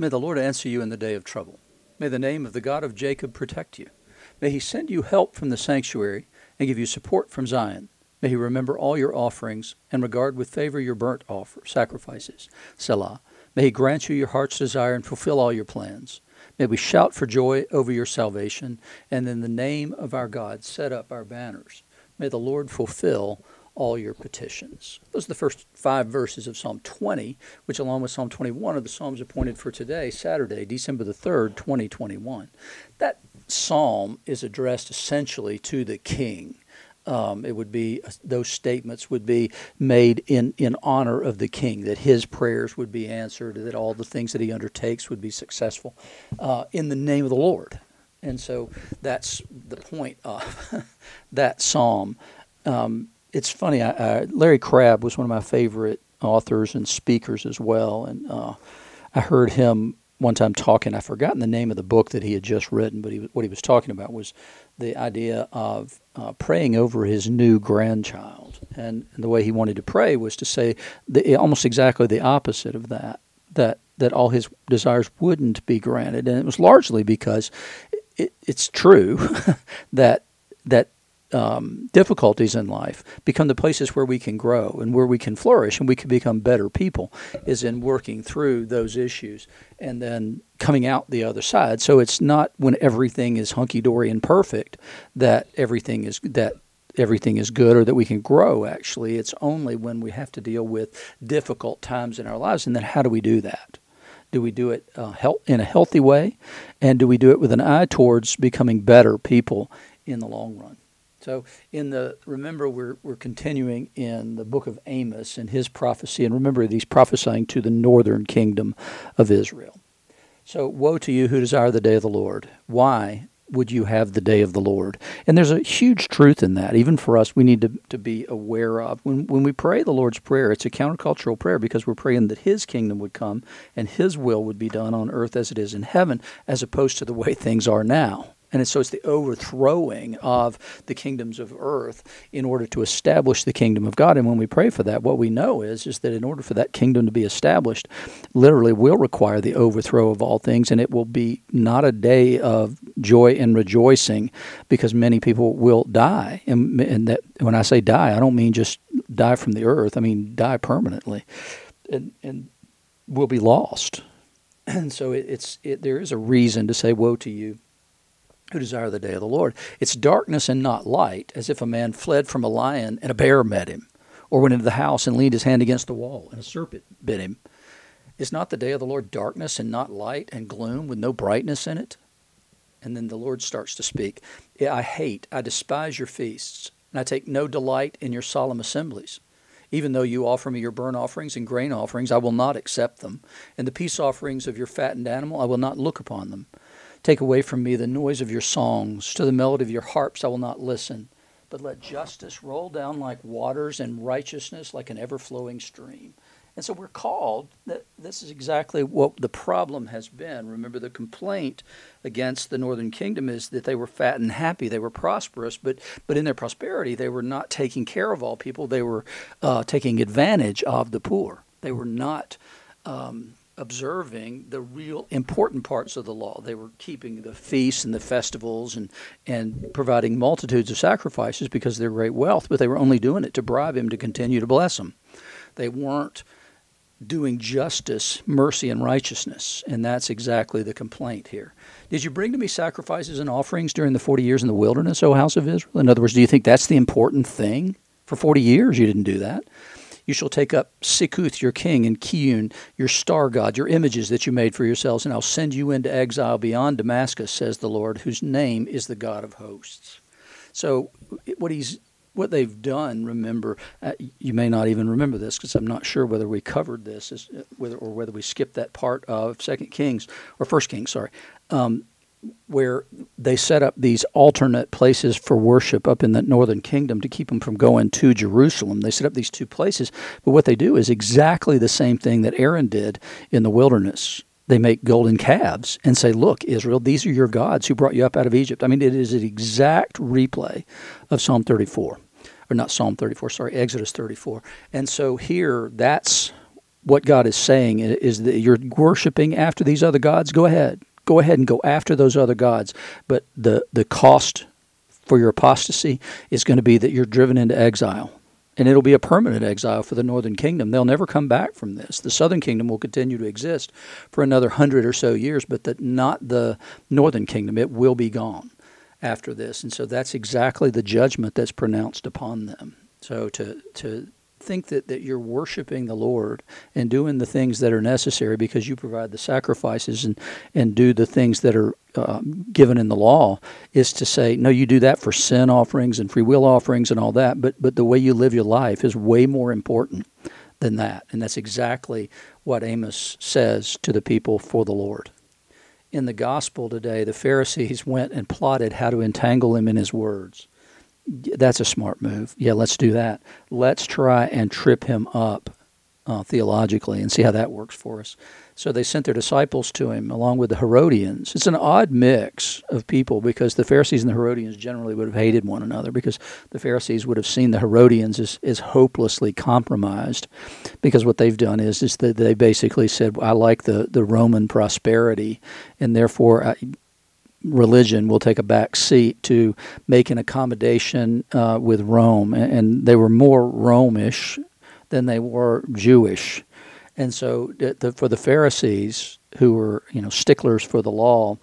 May the Lord answer you in the day of trouble. May the name of the God of Jacob protect you. May he send you help from the sanctuary and give you support from Zion. May he remember all your offerings and regard with favor your burnt offer, sacrifices. Selah. May he grant you your heart's desire and fulfill all your plans. May we shout for joy over your salvation, and in the name of our God set up our banners. May the Lord fulfill all your petitions. Those are the first five verses of Psalm 20, which, along with Psalm 21, are the Psalms appointed for today, Saturday, December the 3rd, 2021. That psalm is addressed essentially to the king. Um, it would be those statements would be made in, in honor of the king, that his prayers would be answered, that all the things that he undertakes would be successful uh, in the name of the Lord. And so that's the point of that psalm. Um, it's funny. I, I, Larry Crabb was one of my favorite authors and speakers as well, and uh, I heard him one time talking. I've forgotten the name of the book that he had just written, but he, what he was talking about was the idea of uh, praying over his new grandchild, and, and, the way he wanted to pray was to say the, almost exactly the opposite of that. That that all his desires wouldn't be granted, and it was largely because it, it's true that that um, difficulties in life become the places where we can grow and where we can flourish and we can become better people is in working through those issues and then coming out the other side. So it's not when everything is hunky dory and perfect that everything is that everything is good or that we can grow actually. It's only when we have to deal with difficult times in our lives and then how do we do that? Do we do it uh, in a healthy way? And do we do it with an eye towards becoming better people in the long run so in the remember we're we're continuing in the book of Amos and his prophecy and remember he's prophesying to the northern kingdom of Israel. So woe to you who desire the day of the Lord. Why would you have the day of the Lord? And there's a huge truth in that. Even for us, we need to, to be aware of. When, when we pray the Lord's Prayer, it's a countercultural prayer because we're praying that His kingdom would come and His will would be done on earth as it is in heaven, as opposed to the way things are now. And so it's the overthrowing of the kingdoms of earth in order to establish the kingdom of God. And when we pray for that, what we know is, is that in order for that kingdom to be established, literally will require the overthrow of all things. And it will be not a day of joy and rejoicing because many people will die. And, and that when I say die, I don't mean just die from the earth, I mean die permanently. And, and will be lost. And so it, it's it, there is a reason to say, Woe to you who desire the day of the Lord. It's darkness and not light, as if a man fled from a lion and a bear met him, or went into the house and leaned his hand against the wall and a serpent bit him. Is not the day of the Lord darkness and not light and gloom with no brightness in it? And then the Lord starts to speak. I hate, I despise your feasts, and I take no delight in your solemn assemblies. Even though you offer me your burnt offerings and grain offerings, I will not accept them. And the peace offerings of your fattened animal, I will not look upon them. Take away from me the noise of your songs. To the melody of your harps I will not listen. But let justice roll down like waters and righteousness like an ever flowing stream. And so we're called that this is exactly what the problem has been. Remember, the complaint against the northern kingdom is that they were fat and happy, they were prosperous, but, but in their prosperity, they were not taking care of all people, they were uh, taking advantage of the poor. They were not um, observing the real important parts of the law. They were keeping the feasts and the festivals and, and providing multitudes of sacrifices because of their great wealth, but they were only doing it to bribe him to continue to bless them. They weren't doing justice, mercy, and righteousness, and that's exactly the complaint here. Did you bring to me sacrifices and offerings during the 40 years in the wilderness, O house of Israel? In other words, do you think that's the important thing? For 40 years, you didn't do that. You shall take up Sikkuth, your king, and Kiyyun, your star god, your images that you made for yourselves, and I'll send you into exile beyond Damascus, says the Lord, whose name is the God of hosts. So, what he's what they've done, remember, uh, you may not even remember this because I'm not sure whether we covered this, uh, whether or whether we skipped that part of Second Kings or First Kings. Sorry, um, where they set up these alternate places for worship up in the northern kingdom to keep them from going to Jerusalem. They set up these two places, but what they do is exactly the same thing that Aaron did in the wilderness. They make golden calves and say, Look, Israel, these are your gods who brought you up out of Egypt. I mean, it is an exact replay of Psalm 34. Or not Psalm 34, sorry, Exodus 34. And so here, that's what God is saying is that you're worshiping after these other gods. Go ahead, go ahead and go after those other gods. But the the cost for your apostasy is going to be that you're driven into exile. And it'll be a permanent exile for the northern kingdom. They'll never come back from this. The southern kingdom will continue to exist for another hundred or so years, but the, not the northern kingdom. It will be gone after this. And so that's exactly the judgment that's pronounced upon them. So to, to think that, that you're worshiping the Lord and doing the things that are necessary because you provide the sacrifices and, and do the things that are uh, given in the law is to say, no, you do that for sin offerings and free will offerings and all that, but, but the way you live your life is way more important than that. And that's exactly what Amos says to the people for the Lord. In the gospel today, the Pharisees went and plotted how to entangle him in his words that's a smart move. Yeah, let's do that. Let's try and trip him up uh, theologically and see how that works for us. So they sent their disciples to him along with the Herodians. It's an odd mix of people because the Pharisees and the Herodians generally would have hated one another because the Pharisees would have seen the Herodians as, as hopelessly compromised because what they've done is, is that they basically said, I like the, the Roman prosperity and therefore I, religion will take a back seat to make an accommodation uh, with Rome, and they were more Romish than they were Jewish, and so the, for the Pharisees who were you know sticklers for the law,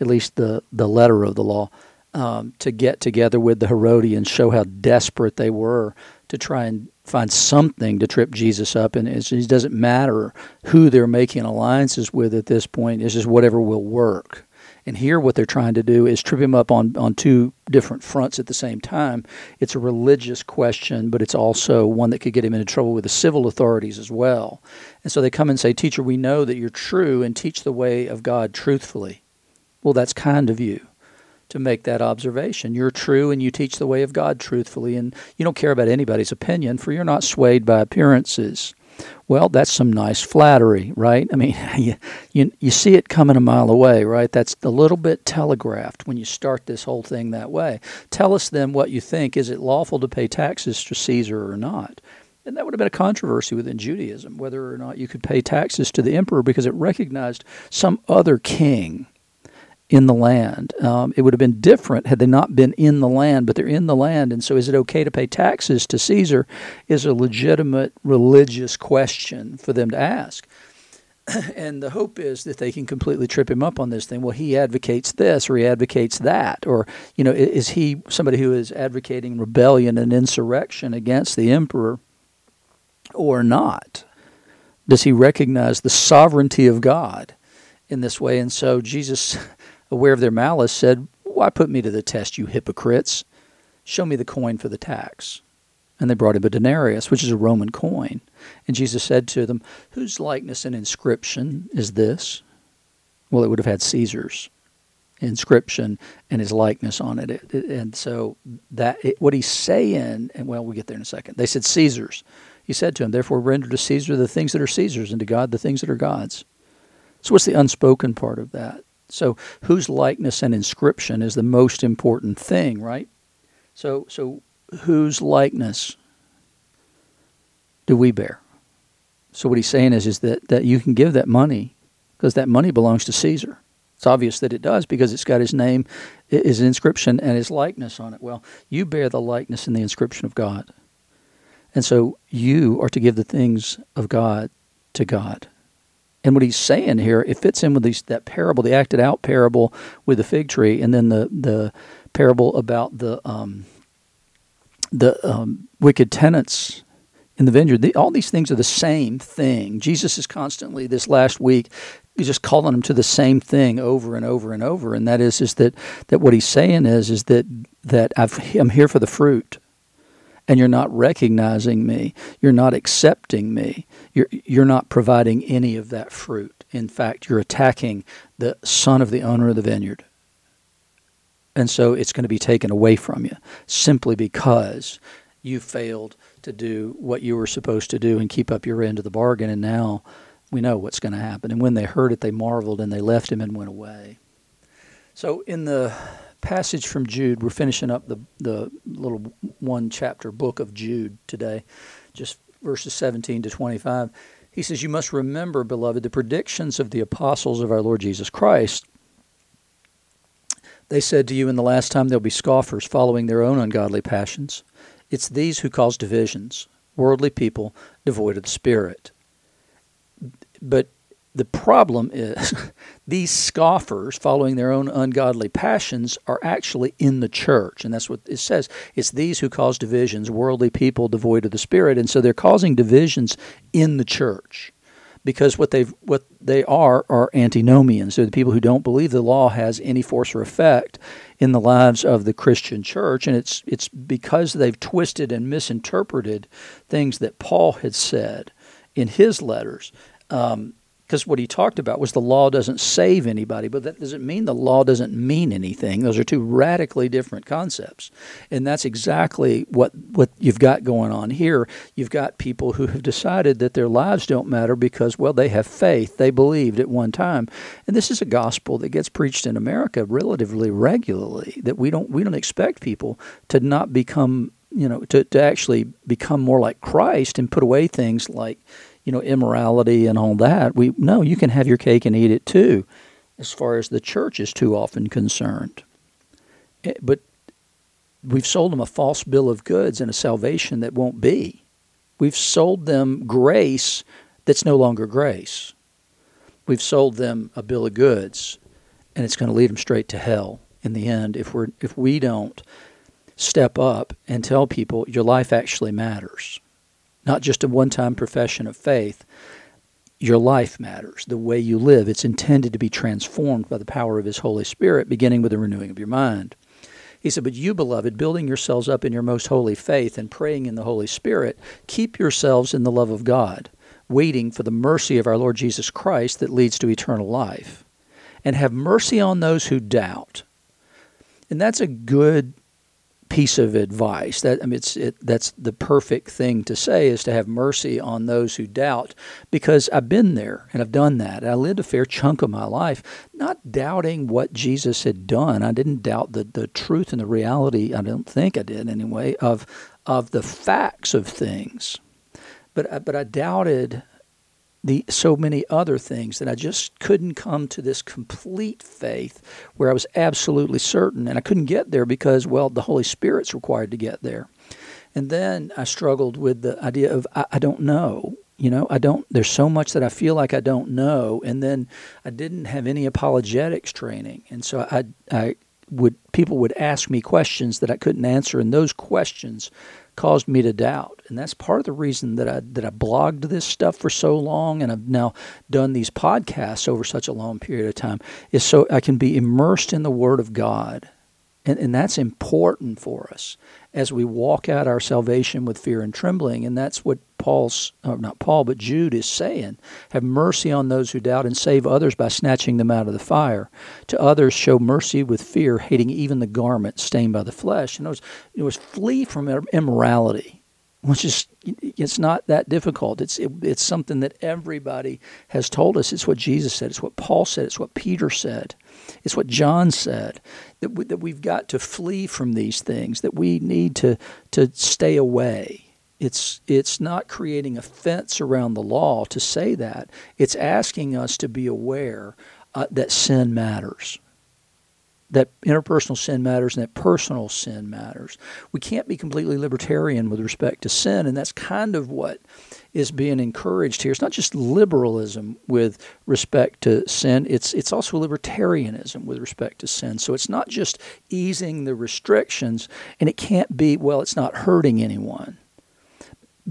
at least the the letter of the law, um, to get together with the Herodians, show how desperate they were to try and find something to trip Jesus up, and it doesn't matter who they're making alliances with at this point. It's just whatever will work. And here, what they're trying to do is trip him up on, on two different fronts at the same time. It's a religious question, but it's also one that could get him into trouble with the civil authorities as well. And so they come and say, Teacher, we know that you're true and teach the way of God truthfully. Well, that's kind of you to make that observation. You're true and you teach the way of God truthfully, and you don't care about anybody's opinion, for you're not swayed by appearances. Well, that's some nice flattery, right? I mean, you, you, you see it coming a mile away, right? That's a little bit telegraphed when you start this whole thing that way. Tell us then what you think. Is it lawful to pay taxes to Caesar or not? And that would have been a controversy within Judaism, whether or not you could pay taxes to the emperor because it recognized some other king in the land. Um, it would have been different had they not been in the land, but they're in the land. And so, is it okay to pay taxes to Caesar? Is a legitimate religious question for them to ask. and the hope is that they can completely trip him up on this thing. Well, he advocates this or he advocates that. Or, you know, is he somebody who is advocating rebellion and insurrection against the emperor or not? Does he recognize the sovereignty of God in this way? And so Jesus aware of their malice, said, Why put me to the test, you hypocrites? Show me the coin for the tax. And they brought him a denarius, which is a Roman coin. And Jesus said to them, Whose likeness and inscription is this? Well, it would have had Caesar's inscription and his likeness on it. And so that what he's saying, and well, we'll get there in a second. They said Caesar's. He said to him, Therefore render to Caesar the things that are Caesar's, and to God the things that are God's. So what's the unspoken part of that? So whose likeness and inscription is the most important thing, right? So so whose likeness do we bear? So what he's saying is is that, that you can give that money because that money belongs to Caesar. It's obvious that it does because it's got his name, his inscription, and his likeness on it. Well, you bear the likeness and the inscription of God. And so you are to give the things of God to God. And what he's saying here, it fits in with these, that parable, the acted out parable with the fig tree, and then the, the parable about the um, the um, wicked tenants in the vineyard. The, all these things are the same thing. Jesus is constantly this last week just calling them to the same thing over and over and over, and that is is that that what he's saying is is that that I've, I'm here for the fruit and you're not recognizing me, you're not accepting me, you're, you're not providing any of that fruit. In fact, you're attacking the son of the owner of the vineyard. And so it's going to be taken away from you simply because you failed to do what you were supposed to do and keep up your end of the bargain. And now we know what's going to happen. And when they heard it, they marveled and they left him and went away. So in the passage from Jude. We're finishing up the, the little one chapter book of Jude today, just verses 17 to 25. He says, You must remember, beloved, the predictions of the apostles of our Lord Jesus Christ. They said to you in the last time there'll be scoffers following their own ungodly passions. It's these who cause divisions, worldly people devoid of the Spirit. But the problem is these scoffers following their own ungodly passions are actually in the church. And that's what it says. It's these who cause divisions worldly people devoid of the spirit. And so they're causing divisions in the church because what they what they are are antinomians. They're the people who don't believe the law has any force or effect in the lives of the Christian church. And it's it's because they've twisted and misinterpreted things that Paul had said in his letters um, because what he talked about was the law doesn't save anybody, but that doesn't mean the law doesn't mean anything. Those are two radically different concepts. And that's exactly what, what you've got going on here. You've got people who have decided that their lives don't matter because, well, they have faith. They believed at one time. And this is a gospel that gets preached in America relatively regularly, that we don't, we don't expect people to not become, you know, to, to actually become more like Christ and put away things like you know, immorality and all that. We no, you can have your cake and eat it too, as far as the church is too often concerned. Eh, but we've sold them a false bill of goods and a salvation that won't be. We've sold them grace that's no longer grace. We've sold them a bill of goods, and it's going to lead them straight to hell in the end if we're if we don't step up and tell people your life actually matters not just a one time profession of faith. Your life matters, the way you live. It's intended to be transformed by the power of His Holy Spirit, beginning with the renewing of your mind. He said, But you, beloved, building yourselves up in your most holy faith and praying in the Holy Spirit, keep yourselves in the love of God, waiting for the mercy of our Lord Jesus Christ that leads to eternal life. And have mercy on those who doubt. And that's a good piece of advice. That I mean, it's it, that's the perfect thing to say is to have mercy on those who doubt, because I've been there and I've done that. I lived a fair chunk of my life not doubting what Jesus had done. I didn't doubt the the truth and the reality. I don't think I did anyway of of the facts of things, but uh, but I doubted the so many other things that I just couldn't come to this complete faith where I was absolutely certain and I couldn't get there because well the Holy Spirit's required to get there. And then I struggled with the idea of I, I don't know. You know, I don't there's so much that I feel like I don't know and then I didn't have any apologetics training. And so I I would people would ask me questions that I couldn't answer and those questions caused me to doubt. And that's part of the reason that I that I blogged this stuff for so long and I've now done these podcasts over such a long period of time is so I can be immersed in the word of God. And, and that's important for us as we walk out our salvation with fear and trembling. And that's what Paul's, uh, not Paul, but Jude is saying. Have mercy on those who doubt and save others by snatching them out of the fire. To others, show mercy with fear, hating even the garment stained by the flesh. And it was, it was flee from immorality, which is, it's not that difficult. It's, it, it's something that everybody has told us. It's what Jesus said. It's what Paul said. It's what Peter said. It's what John said that, we, that we've got to flee from these things, that we need to, to stay away. It's, it's not creating a fence around the law to say that. It's asking us to be aware uh, that sin matters, that interpersonal sin matters, and that personal sin matters. We can't be completely libertarian with respect to sin, and that's kind of what is being encouraged here. It's not just liberalism with respect to sin, it's, it's also libertarianism with respect to sin. So it's not just easing the restrictions, and it can't be, well, it's not hurting anyone,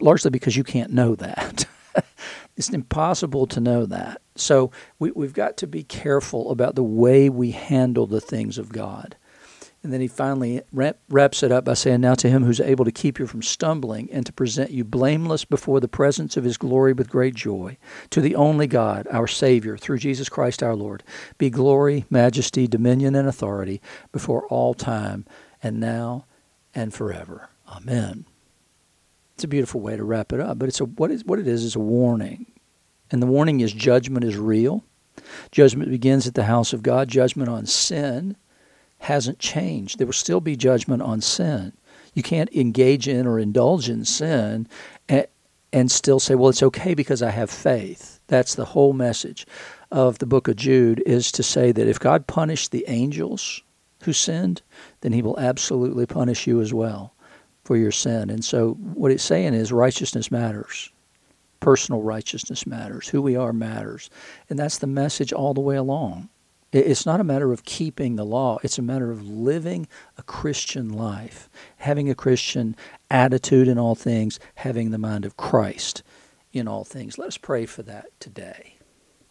largely because you can't know that. it's impossible to know that. So we, we've got to be careful about the way we handle the things of God. And then he finally wraps it up by saying, Now to him who's able to keep you from stumbling and to present you blameless before the presence of his glory with great joy, to the only God, our Savior, through Jesus Christ our Lord, be glory, majesty, dominion, and authority before all time, and now and forever. Amen. It's a beautiful way to wrap it up, but it's a, what, is, what it is is a warning. And the warning is judgment is real. Judgment begins at the house of God, judgment on sin hasn't changed. There will still be judgment on sin. You can't engage in or indulge in sin and still say, well, it's okay because I have faith. That's the whole message of the book of Jude is to say that if God punished the angels who sinned, then he will absolutely punish you as well for your sin. And so what it's saying is righteousness matters. Personal righteousness matters. Who we are matters. And that's the message all the way along. It's not a matter of keeping the law. It's a matter of living a Christian life, having a Christian attitude in all things, having the mind of Christ in all things. Let us pray for that today.